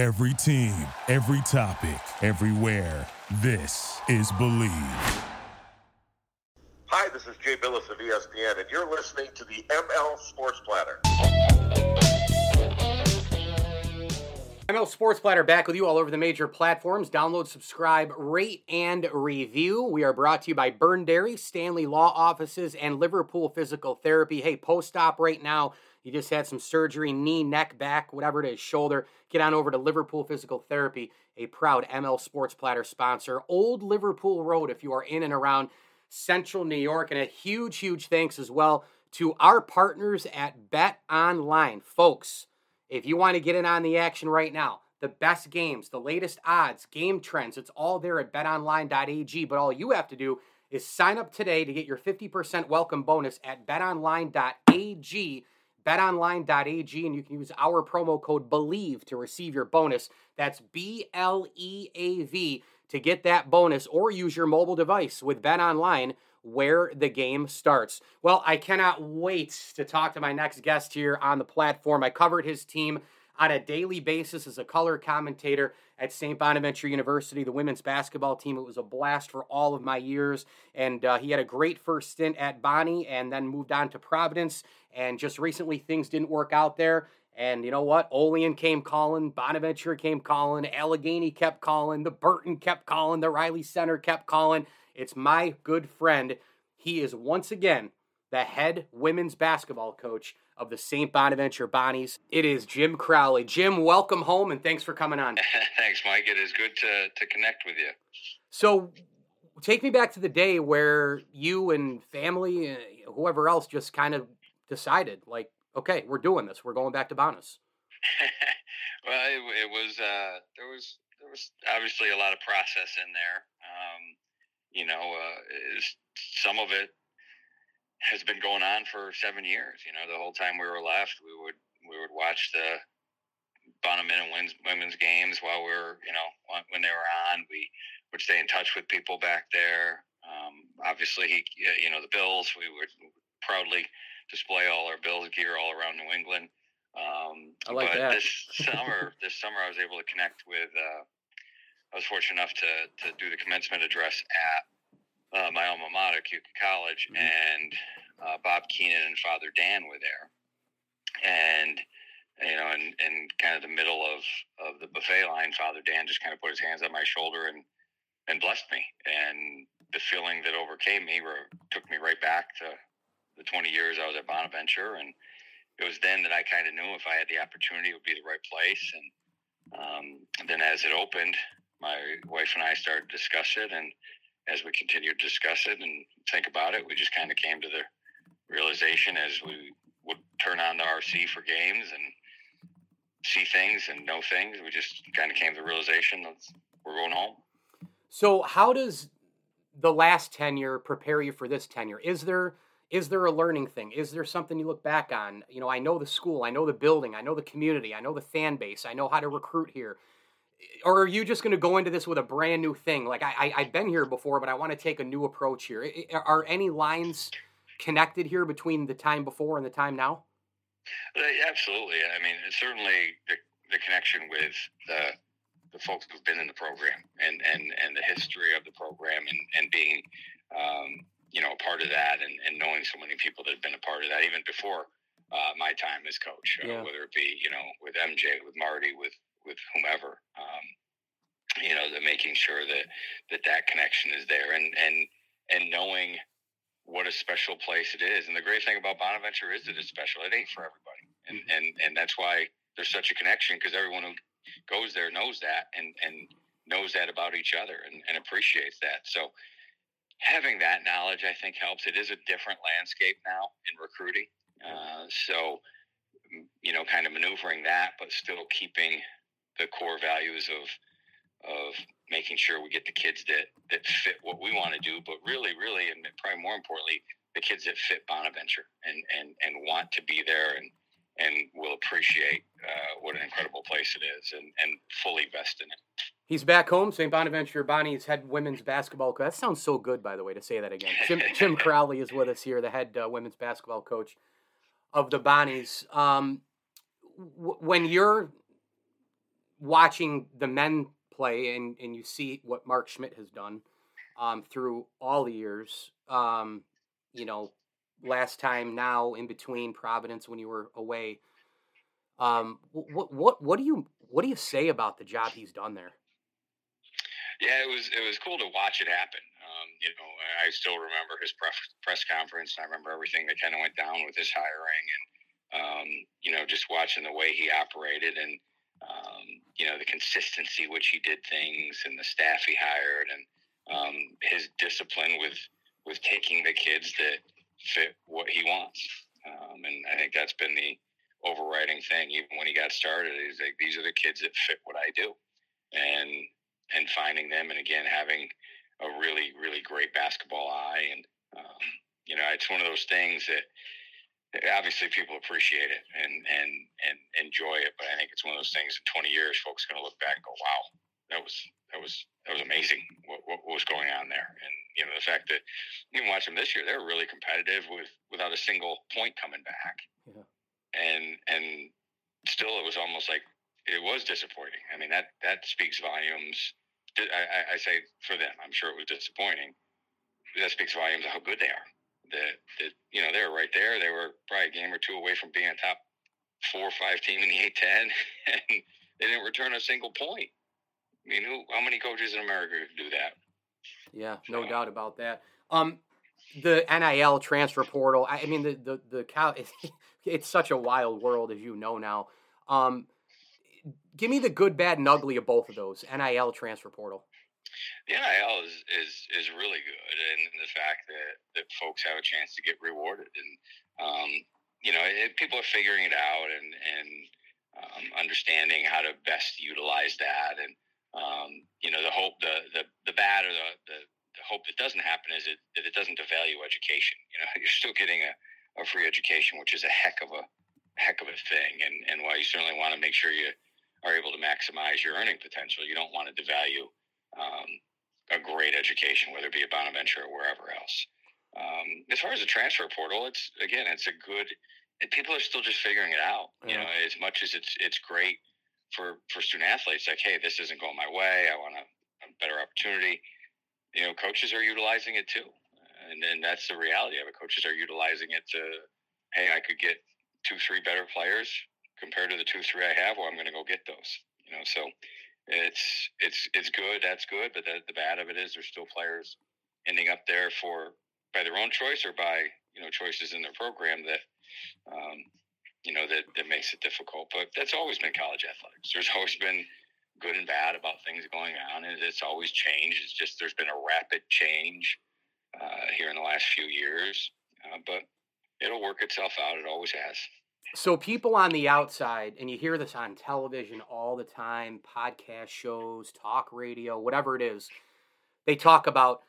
Every team, every topic, everywhere. This is Bleav. Hi, this is Jay Bilas of ESPN, and you're listening to the ML Sports Platter. ML Sports Platter back with you all over the major platforms. Download, subscribe, rate, and review. We are brought to you by Byrne Dairy, Stanley Law Offices, and Liverpool Physical Therapy. Hey, post op right now. You just had some surgery, knee, neck, back, whatever it is, shoulder. Get on over to Liverpool Physical Therapy, a proud ML Sports Platter sponsor. Old Liverpool Road, if you are in and around Central New York. And a huge, huge thanks as well to our partners at Bet Online. Folks, if you want to get in on the action right now, the best games, the latest odds, game trends, it's all there at betonline.ag. But all you have to do is sign up today to get your 50% welcome bonus at betonline.ag betonline.ag and you can use our promo code believe to receive your bonus. That's b l e a v to get that bonus or use your mobile device with betonline where the game starts. Well i cannot wait to talk to my next guest here on the platform. I covered his team on a daily basis as a color commentator at St. Bonaventure University, the women's basketball team. It was a blast for all of my years. And uh, he had a great first stint at Bonnie and then moved on to Providence. And just recently, things didn't work out there. And you know what? Olean came calling, Bonaventure came calling, Allegany kept calling, the Burton kept calling, the Reilly Center kept calling. It's my good friend. He is once again the head women's basketball coach of the St. Bonaventure Bonnies. It is Jim Crowley. Jim, welcome home and thanks for coming on. thanks, Mike. It is good to, to connect with you. So, take me back to the day where you and family, uh, whoever else, just kind of decided, like, okay, we're doing this. We're going back to Bonas. well, it, it was uh, there was there was obviously a lot of process in there. Um, you know, uh, some of it has been going on for seven years. You know, the whole time we were left, we would we would watch the Bonneman and women's, women's games while we were, you know, when they were on. We would stay in touch with people back there. Um, obviously, he, you know, the Bills. We would proudly display all our Bills gear all around New England. Um, I like but that. this summer, this summer, I was able to connect with. Uh, I was fortunate enough to to do the commencement address at uh, my alma mater, Keuka College, mm-hmm. and uh, Bob Keenan and Father Dan were there, and you know, in, in kind of the middle of, of the buffet line, Father Dan just kind of put his hands on my shoulder and and blessed me, and the feeling that overcame me were, took me right back to the 20 years I was at Bonaventure, and it was then that I kind of knew if I had the opportunity, it would be the right place, and um, then as it opened, my wife and I started to discuss it, and as we continued to discuss it and think about it, we just kind of came to the realization as we would turn on the RC for games and see things and know things. We just kind of came to the realization that we're going home. So, how does the last tenure prepare you for this tenure? Is there is there a learning thing? Is there something you look back on? You know, I know the school, I know the building, I know the community, I know the fan base, I know how to recruit here or are you just going to go into this with a brand new thing? Like I, I have been here before, but I want to take a new approach here. Are any lines connected here between the time before and the time now? Uh, absolutely. I mean, certainly the, the connection with the the folks who've been in the program and and and the history of the program and and being um, you know a part of that and and knowing so many people that have been a part of that even before uh, my time as coach, uh, yeah. whether it be you know with MJ, with Marty, with with whomever. Um, you know, the making sure that that that connection is there, and and and knowing what a special place it is. And the great thing about Bonaventure is that it's special. It ain't for everybody, and mm-hmm. and and that's why there's such a connection because everyone who goes there knows that and and knows that about each other and, and appreciates that. So having that knowledge, I think, helps. It is a different landscape now in recruiting. Uh, so you know, kind of maneuvering that, but still keeping the core values of of making sure we get the kids that that fit what we want to do, but really, really, and probably more importantly, the kids that fit Bonaventure and and and want to be there and and will appreciate uh, what an incredible place it is and and fully vest in it. He's back home, St. Bonaventure. Bonnie's head women's basketball coach. That sounds so good, by the way, to say that again. Jim, Jim Crowley is with us here, the head uh, women's basketball coach of the Bonnies. Um, w- when you're watching the men play and, and you see what Mark Schmidt has done um, through all the years. Um, you know, last time now in between Providence when you were away. Um, what what what do you what do you say about the job he's done there? Yeah, it was it was cool to watch it happen. Um, you know, I still remember his press press conference. I remember everything that kind of went down with his hiring, and um, you know, just watching the way he operated, and um, you know, the consistency which he did things, and the staff he hired, and um, his discipline with with taking the kids that fit what he wants. Um, and I think that's been the overriding thing. Even when he got started, he's like, these are the kids that fit what I do, and and finding them, and again having a really really great basketball eye, and um, you know it's one of those things that obviously people appreciate it and and and enjoy it, but I think it's one of those things. In 20 years, folks are going to look back and go, "Wow, that was that was that was amazing. What, what, was going on there?" And you know the fact that you can watch them this year; they're really competitive with without a single point coming back, yeah. and and still it was almost like it was disappointing. I mean that that speaks volumes I, I, say for them, I'm sure it was disappointing. That speaks volumes of how good they are. That, that you know they were right there. They were probably a game or two away from being a top four or five team in the A10, and they didn't return a single point. I mean, who? How many coaches in America could do that? Yeah, no so, doubt about that. Um, the NIL transfer portal. I, I mean, the the the cow. It's, it's such a wild world, as you know now. Um, give me the good, bad, and ugly of both of those NIL transfer portal. The NIL is, is is really good, and the fact that that folks have a chance to get rewarded, and um, you know, it, people are figuring it out and and um, understanding how to best utilize that, and um, you know, the hope, the the the bad or the, the the hope that doesn't happen is it, that it doesn't devalue education. You know, you're still getting a, a free education, which is a heck of a heck of a thing, and and while you certainly want to make sure you are able to maximize your earning potential. You don't want to devalue um, a great education, whether it be at Bonaventure or wherever else. Um, as far as the transfer portal, it's again, it's a good. People are still just figuring it out. Yeah. You know, as much as it's it's great for for student athletes, like, hey, this isn't going my way. I want a, a better opportunity. You know, coaches are utilizing it too, and then that's the reality of it. Coaches are utilizing it to, hey, I could get two, three better players compared to the two three I have, well, I'm going to go get those. You know, so it's it's it's good. That's good. But the, the bad of it is there's still players ending up there for by their own choice or by you know choices in their program that um, you know that that makes it difficult. But that's always been college athletics. There's always been good and bad about things going on, and it's always changed. It's just there's been a rapid change uh, here in the last few years, uh, but it'll work itself out. It always has. So people on the outside, and you hear this on television all the time, podcast shows, talk radio, whatever it is, they talk about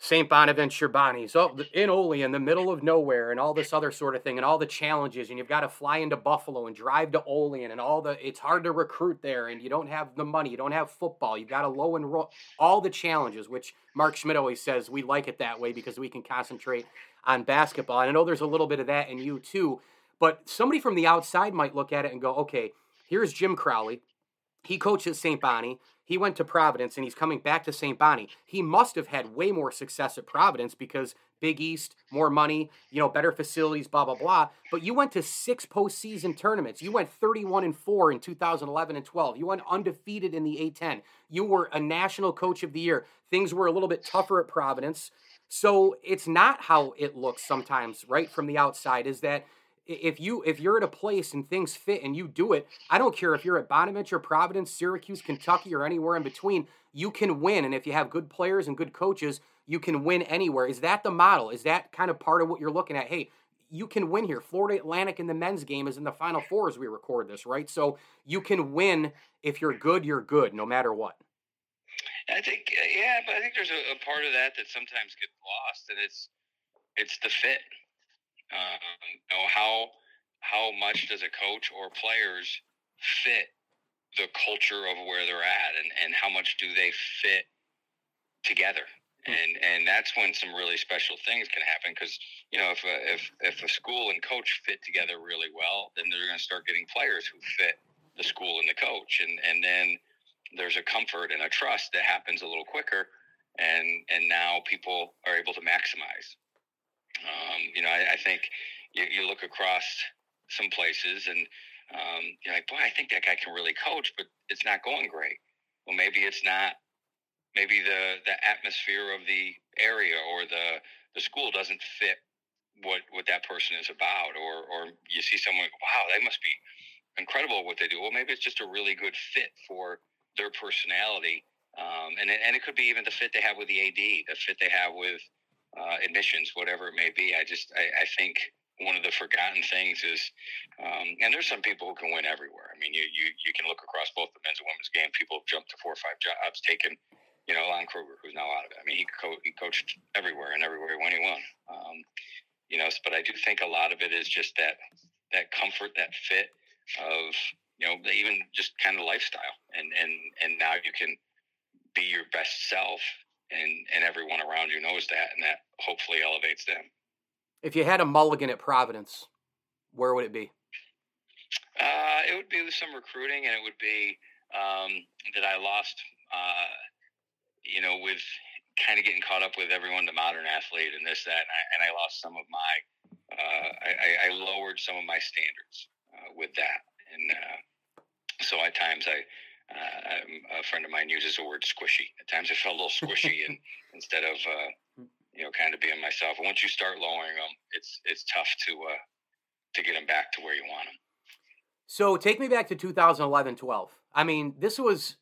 St. Bonaventure Bonnies, oh, in Ole, in the middle of nowhere, and all this other sort of thing, and all the challenges, and you've got to fly into Buffalo and drive to Olean, and all the, it's hard to recruit there, and you don't have the money, you don't have football, you've got a low enroll, all the challenges, which Mark Schmidt always says we like it that way because we can concentrate on basketball. And I know there's a little bit of that in you too. But somebody from the outside might look at it and go, okay, here's Jim Crowley. He coaches St. Bonnie. He went to Providence and he's coming back to St. Bonnie. He must have had way more success at Providence because Big East, more money, you know, better facilities, blah, blah, blah. But you went to six postseason tournaments. You went 31 and 4 in 2011 and 12. You went undefeated in the A10. You were a national coach of the year. Things were a little bit tougher at Providence. So it's not how it looks sometimes, right, from the outside, is that if you if you're at a place and things fit and you do it, I don't care if you're at Bonaventure, Providence, Syracuse, Kentucky, or anywhere in between, you can win. And if you have good players and good coaches, you can win anywhere. Is that the model? Is that kind of part of what you're looking at? Hey, you can win here. Florida Atlantic in the men's game is in the final four as we record this, right? So you can win if you're good, you're good, no matter what. I think, yeah, but I think there's a, a part of that that sometimes gets lost, and it's it's the fit. Um, you know, how how much does a coach or players fit the culture of where they're at, and, and how much do they fit together? Hmm. And and that's when some really special things can happen because you know if a, if if a school and coach fit together really well, then they're going to start getting players who fit the school and the coach, and and then there's a comfort and a trust that happens a little quicker, and and now people are able to maximize. Um, you know, I, I think you, you look across some places and um, you're like, boy, I think that guy can really coach, but it's not going great. Well, maybe it's not. Maybe the the atmosphere of the area or the the school doesn't fit what what that person is about, or or you see someone, wow, they must be incredible at what they do. Well, maybe it's just a really good fit for their personality, um, and and it could be even the fit they have with the AD, the fit they have with uh, admissions, whatever it may be. I just I, I think one of the forgotten things is, um, and there's some people who can win everywhere. I mean, you, you you can look across both the men's and women's game. People have jumped to four or five jobs, taken, you know, Lon Kruger, who's now out of it. I mean, he co- he coached everywhere and everywhere when he won. Um, you know, but I do think a lot of it is just that that comfort, that fit of you know, even just kind of lifestyle, and and and now you can be your best self, and and everyone around you knows that, and that hopefully elevates them. If you had a mulligan at Providence, where would it be? Uh, it would be with some recruiting, and it would be um, that I lost, uh, you know, with kind of getting caught up with everyone, the modern athlete, and this, that, and I, and I lost some of my, uh, I, I, lowered some of my standards uh, with that, and uh, so at times I. Uh, a friend of mine uses the word squishy. At times I felt a little squishy, and instead of you know, kind of being myself. And once you start lowering them, it's it's tough to uh, to get them back to where you want them. So take me back to 2011-12. I mean, this was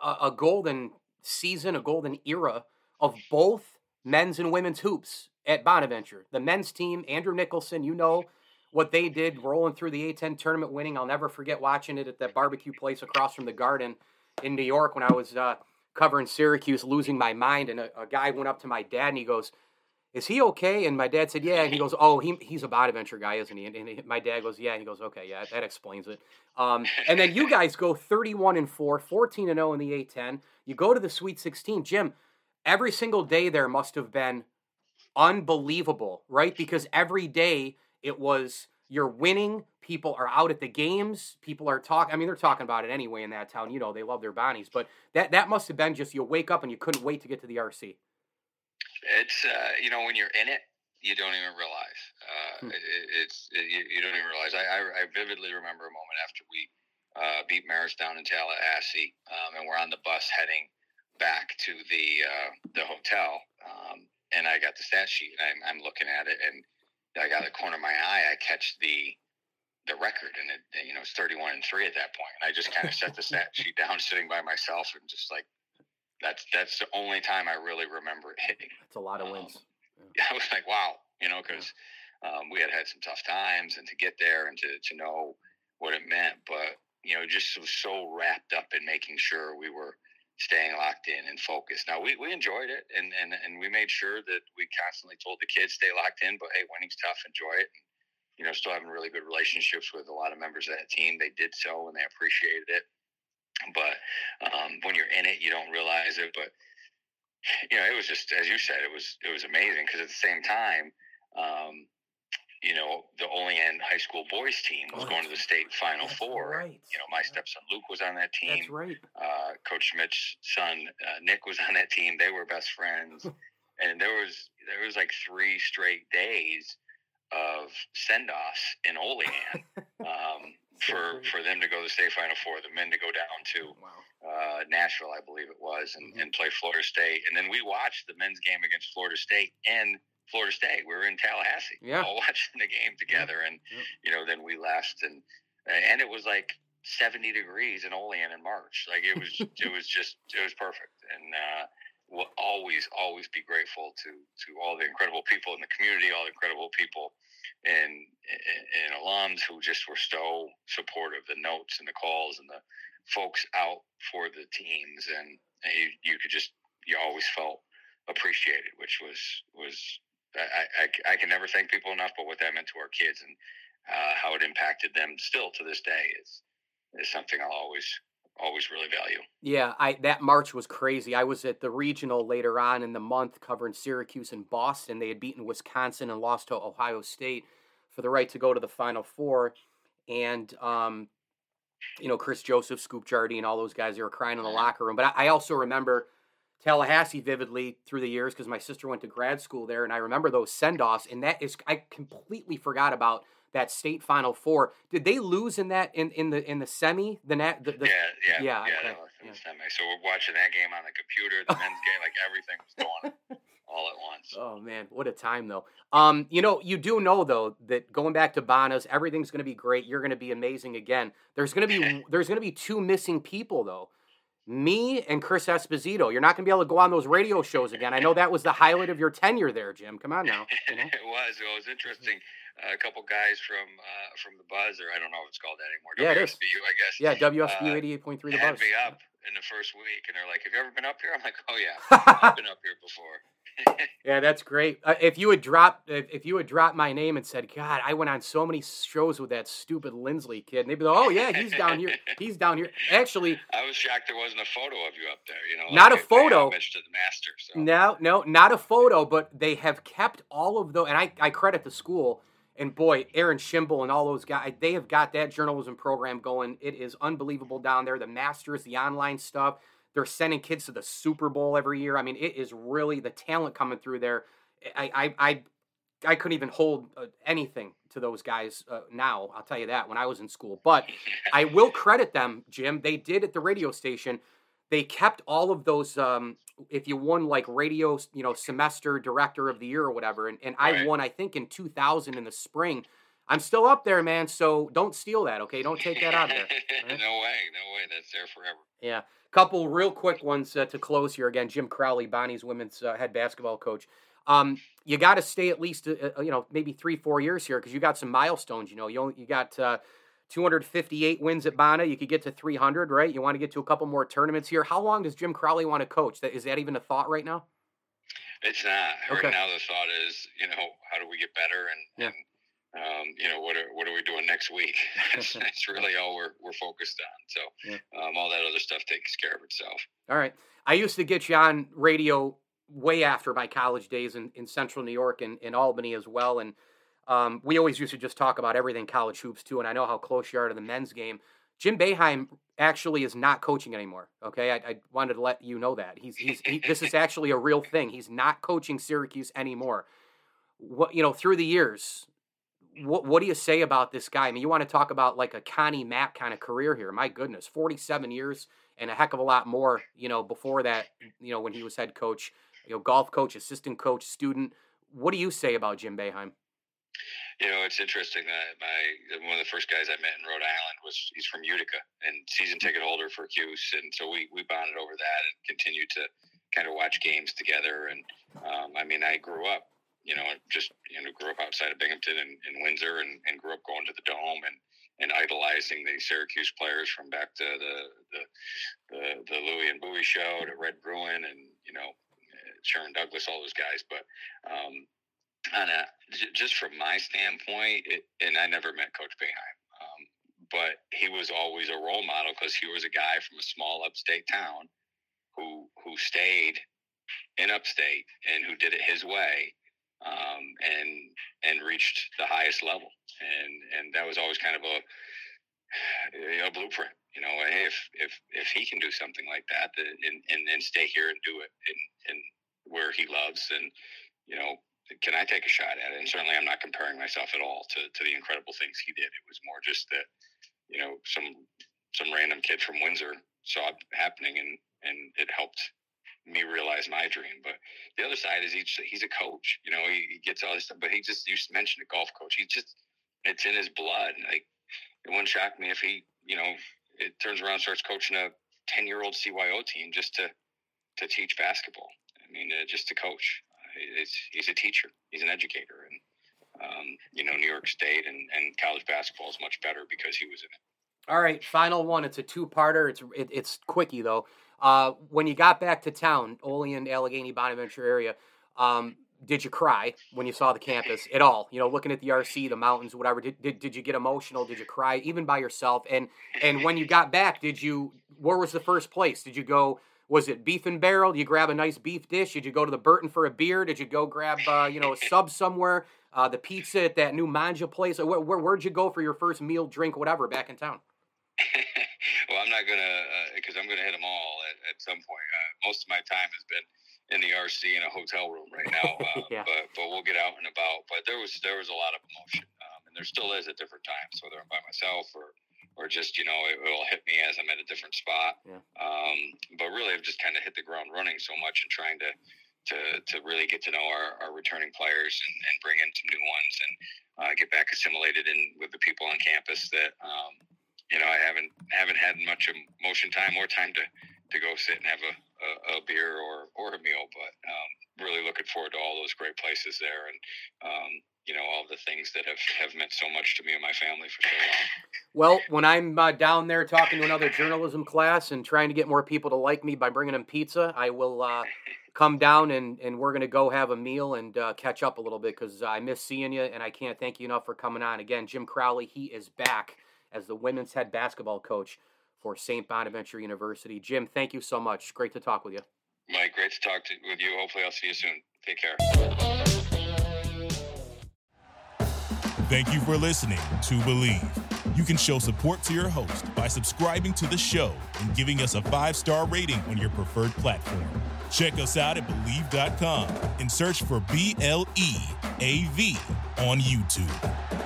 a, a golden season, a golden era of both men's and women's hoops at Bonaventure. The men's team, Andrew Nicholson, you know what they did rolling through the A10 tournament winning. I'll never forget watching it at that barbecue place across from the garden in New York when I was uh, covering Syracuse, losing my mind. And a, a, guy went up to my dad and he goes, "Is he okay?" And my dad said, "Yeah." And he goes, "Oh, he, he's a Bonaventure guy, isn't he?" And, and my dad goes, "Yeah." And he goes, "Okay, yeah, that explains it." Um, and then you guys go 31 and 4, 14 and 0 in the A10. You go to the Sweet 16. Jim, every single day there must have been unbelievable, right? Because every day it was you're winning. People are out at the games. People are talking. I mean, they're talking about it anyway in that town. You know, they love their Bonnies. But that that must have been just you wake up and you couldn't wait to get to the RC. It's uh, you know when you're in it, you don't even realize. Uh, hmm. it, it's it, you, you, don't even realize. I, I, I, vividly remember a moment after we uh, beat Marist down in Tallahassee, um, and we're on the bus heading back to the uh, the hotel, um, and I got the stat sheet, and I'm, I'm looking at it, and I got the corner of my eye, I catch the the record, and it you know it's thirty one and three at that point. and I just kind of set the stat sheet down, sitting by myself, and just like that's that's the only time I really remember it hitting. That's a lot of wins. Um, yeah. I was like, wow, you know, because um, we had had some tough times, and to get there and to to know what it meant, but you know, just was so wrapped up in making sure we were staying locked in and focused. Now we, we enjoyed it and, and, and we made sure that we constantly told the kids stay locked in, but hey, winning's tough, enjoy it. And, you know, still having really good relationships with a lot of members of that team. They did so and they appreciated it. But um, when you're in it, you don't realize it. But you know, it was just as you said, it was it was amazing because at the same time, um, you know, the Olean High School boys team was oh, going to the state Final Four. Right. You know, my stepson Luke was on that team. That's right. Uh, Coach Schmidt's son uh, Nick was on that team. They were best friends, and there was there was like three straight days of send offs in Olean um, for for them to go to the state Final Four, the men to go down to wow. uh, Nashville, I believe it was, and, mm-hmm. and play Florida State. And then we watched the men's game against Florida State and Florida State. We were in Tallahassee, yeah. all watching the game together, and yeah. you know, then we left, and and it was like 70 degrees in Olean in March. Like it was, it was just, it was perfect, and uh, we'll always, always be grateful to to all the incredible people in the community, all the incredible people and and alums who just were so supportive. The notes and the calls and the folks out for the teams, and you, you could just, you always felt appreciated, which was was I, I, I, can never thank people enough, but what that meant to our kids and uh, how it impacted them still to this day is is something I'll always always really value. Yeah, I that March was crazy. I was at the regional later on in the month covering Syracuse and Boston. They had beaten Wisconsin and lost to Ohio State for the right to go to the Final Four, and um, you know, Kris Joseph, Scoop Jardine, all those guys, they were crying in the locker room. But I, I also remember Tallahassee vividly through the years because my sister went to grad school there, and I remember those send offs. And that is, I completely forgot about that state final four. Did they lose in that in, in the in the semi? The net. The, the, yeah, yeah, yeah, yeah. okay, yeah. the semi. So we're watching that game on the computer, the men's game, like everything was going all at once. Oh man, what a time though. Um, you know, you do know though that going back to Bonas, everything's going to be great. You're going to be amazing again. There's going to be there's going to be two missing people though. Me and Chris Esposito. You're not going to be able to go on those radio shows again. I know that was the highlight of your tenure there, Jim. Come on now. You know? it was. It was interesting. Uh, a couple guys from uh, from the Buzz, or I don't know if it's called that anymore. Yeah. WSBU, I guess. Yeah, WSBU uh, eighty eight point three. The had buzz. me up in the first week, and they're like, "Have you ever been up here?" I'm like, "Oh yeah, I've been up here before." Yeah, that's great. Uh, if you had dropped, if, if you had dropped my name and said, "God, I went on so many shows with that stupid Lindsley kid," and they'd be like, "Oh yeah, he's down here. He's down here." Actually, I was shocked there wasn't a photo of you up there. You know, Not a photo. homage to the master. So. No, no, not a photo, but they have kept all of those, and I, I credit the school. And boy, Aaron Chimbel and all those guys, they have got that journalism program going. It is unbelievable down there. The Masters, the online stuff. They're sending kids to the Super Bowl every year. I mean, it is really the talent coming through there. I, I, I, I couldn't even hold uh, anything to those guys uh, now. I'll tell you that when I was in school. But I will credit them, Jim. They did at the radio station. They kept all of those. Um, if you won like radio, you know, semester director of the year or whatever, and, and I Right. won, I think in 2000 in the spring. I'm still up there, man. So don't steal that, okay? Don't take that out of there. no way, no way. That's there forever. Yeah. Couple real quick ones uh, to close here. Again, Jim Crowley, Bonnie's women's uh, head basketball coach. Um, you got to stay at least, uh, uh, you know, maybe three, four years here because you got some milestones. You know, you only, you got uh, 258 wins at Bonnie. You could get to 300, right? You want to get to a couple more tournaments here. How long does Jim Crowley want to coach? That is that even a thought right now? It's not. Okay. Right now, the thought is, you know, how do we get better, and, Yeah. and um, you know, what are what are we doing next week? that's, that's really all we're we're focused on. So, Yeah. um, all that other stuff takes care of itself. All right. I used to get you on radio way after my college days in, in central New York and in Albany as well. And um, we always used to just talk about everything college hoops too. And I know how close you are to the men's game. Jim Boeheim actually is not coaching anymore. Okay. I, I wanted to let you know that. He's, he's, he, this is actually a real thing. He's not coaching Syracuse anymore. What, you know, through the years, what, what do you say about this guy? I mean, you want to talk about like a Connie Mack kind of career here. My goodness, 47 years and a heck of a lot more, you know, before that, you know, when he was head coach, you know, golf coach, assistant coach, student. What do you say about Jim Boeheim? You know, it's interesting that my one of the first guys I met in Rhode Island was he's from Utica and season ticket holder for Cuse, and so we we bonded over that and continued to kind of watch games together. And um, I mean, I grew up, you know, just grew up outside of Binghamton and, and Windsor, and, and grew up going to the Dome and and idolizing the Syracuse players from back to the the the, the Louis and Bouie show to Red Bruin and you know Sherman Douglas, all those guys, but. Um, on a just from my standpoint, it, and I never met Coach Boeheim, um, but he was always a role model because he was a guy from a small upstate town who who stayed in upstate and who did it his way, um, and and reached the highest level, and and that was always kind of a a blueprint. You know, hey, if if if he can do something like that, and and stay here and do it in in where he loves, and you know, can I take a shot at it? And certainly, I'm not comparing myself at all to, to the incredible things he did. It was more just that, you know, some some random kid from Windsor saw it happening, and and it helped me realize my dream. But the other side is he's he's a coach. You know, he, he gets all this stuff, but he just you mentioned a golf coach. He just it's in his blood. Like it wouldn't shock me if he, you know, it turns around starts coaching a ten year old CYO team just to to teach basketball. I mean, uh, just to coach it's, he's a teacher. He's an educator, and um, you know, New York State and, and college basketball is much better because he was in it. All right, final one. It's a two-parter. It's it, it's quickie though. Uh, when you got back to town, Olean, Allegany, Bonaventure area, um, did you cry when you saw the campus at all? You know, looking at the RC, the mountains, whatever. Did, did, did you get emotional? Did you cry even by yourself? And and when you got back, did you? Where was the first place? Did you go? Was it beef and barrel? Did you grab a nice beef dish? Did you go to the Burton for a beer? Did you go grab uh, you know a sub somewhere? Uh, the pizza at that new manja place. Where, where where'd you go for your first meal, drink, whatever, back in town? Well, I'm not gonna because uh, I'm gonna hit them all some point. Uh, most of my time has been in the RC in a hotel room right now, uh, yeah. but but we'll get out and about. But there was there was a lot of emotion, um, and there still is at different times, whether I'm by myself or or just you know it, will hit me as I'm at a different spot. Yeah. Um, but really, I've just kind of hit the ground running so much and trying to to to really get to know our, our returning players and, and bring in some new ones and uh, get back assimilated in with the people on campus that um, you know I haven't haven't had much motion time or time to to go sit and have a, a, a beer or or a meal, but um, really looking forward to all those great places there and um, you know all the things that have, have meant so much to me and my family for so long. Well, when I'm uh, down there talking to another journalism class and trying to get more people to like me by bringing them pizza, I will uh, come down and, and we're going to go have a meal and uh, catch up a little bit because I miss seeing you and I can't thank you enough for coming on. Again, Jim Crowley, he is back as the women's head basketball coach for St. Bonaventure University. Jim, thank you so much. Great to talk with you. Mike, great to talk to, with you. Hopefully, I'll see you soon. Take care. Thank you for listening to Bleav. You can show support to your host by subscribing to the show and giving us a five star rating on your preferred platform. Check us out at Bleav.com and search for B L E A V on YouTube.